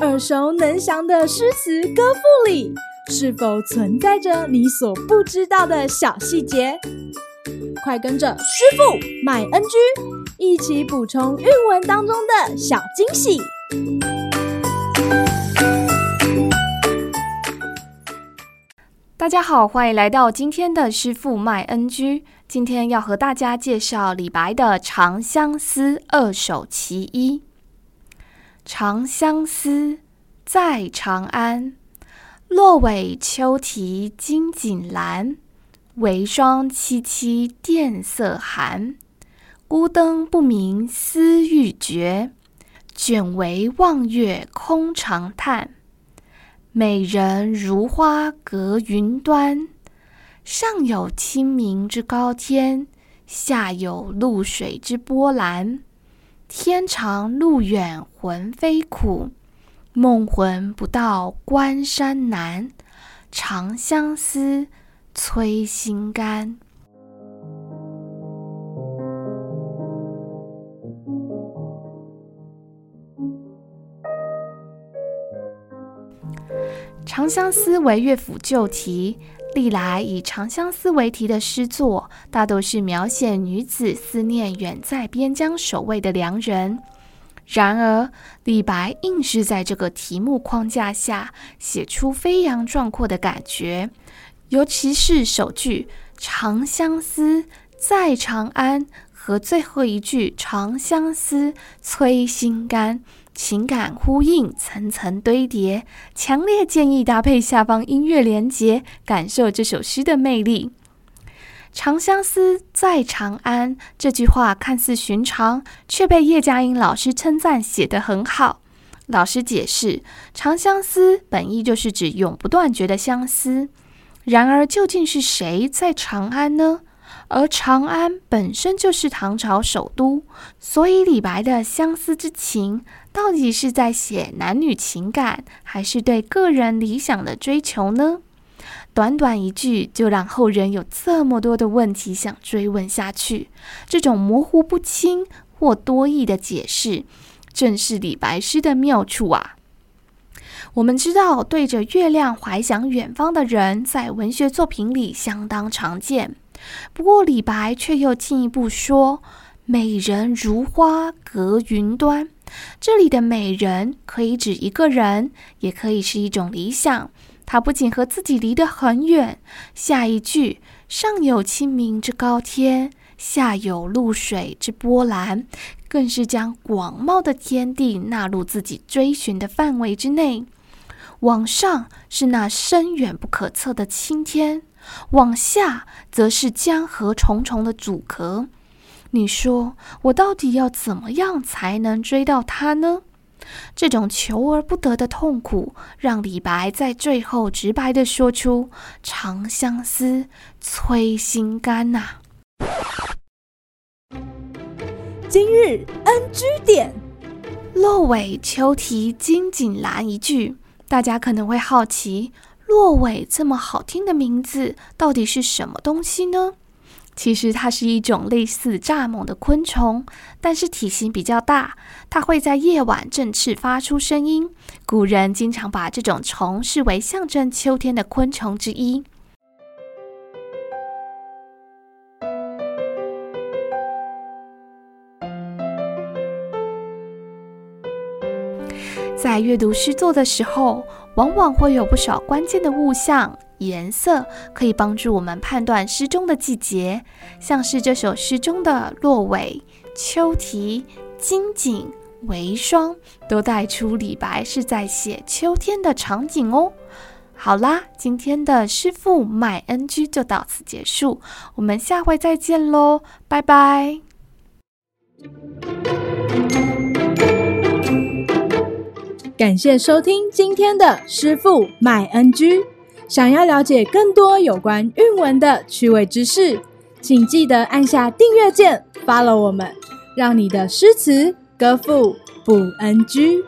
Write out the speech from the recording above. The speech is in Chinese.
耳熟能详的诗词歌赋里，是否存在着你所不知道的小细节？快跟着师傅麦恩居一起补充韵文当中的小惊喜！大家好，欢迎来到今天的师傅麦恩居。今天要和大家介绍李白的《长相思》二首其一。长相思，在长安。落尾秋啼金井阑，微霜凄凄殿色寒。孤灯不明思欲绝，卷帷望月空长叹。美人如花隔云端，上有清明之高天，下有露水之波澜。天长路远魂飞苦，梦魂不到关山难。长相思，催心肝。长相思为乐府旧题。历来以《长相思》为题的诗作，大都是描写女子思念远在边疆守卫的良人。然而，李白硬是在这个题目框架下写出飞扬壮阔的感觉，尤其是首句“长相思，在长安”和最后一句“长相思，催心肝”。情感呼应层层堆叠，强烈建议搭配下方音乐连接，感受这首诗的魅力。长相思，在长安，这句话看似寻常，却被叶嘉莹老师称赞写得很好。老师解释，长相思本意就是指永不断绝的相思。然而，究竟是谁在长安呢？而长安本身就是唐朝首都，所以李白的相思之情，到底是在写男女情感，还是对个人理想的追求呢？短短一句，就让后人有这么多的问题想追问下去。这种模糊不清或多义的解释，正是李白诗的妙处啊！我们知道，对着月亮怀想远方的人，在文学作品里相当常见。不过，李白却又进一步说：“美人如花隔云端。”这里的美人可以指一个人，也可以是一种理想。他不仅和自己离得很远，下一句“上有清明之高天，下有露水之波澜”，更是将广袤的天地纳入自己追寻的范围之内。往上是那深远不可测的青天。往下，则是江河重重的阻隔。你说，我到底要怎么样才能追到他呢？这种求而不得的痛苦，让李白在最后直白地说出“长相思，催心肝”呐。今日 NG 点，落尾秋啼金井阑一句，大家可能会好奇。落尾这么好听的名字，到底是什么东西呢？其实它是一种类似蚱蜢的昆虫，但是体型比较大，它会在夜晚振翅发出声音。古人经常把这种虫视为象征秋天的昆虫之一。在阅读诗作的时候，往往会有不少关键的物象、颜色，可以帮助我们判断诗中的季节。像是这首诗中的落尾、秋啼、金井、微霜，都带出李白是在写秋天的场景哦。好啦，今天的师傅卖 NG 就到此结束，我们下回再见喽，拜拜。感谢收听今天的师傅麦恩居。想要了解更多有关韵文的趣味知识，请记得按下订阅键，follow 我们，让你的诗词歌赋不 NG。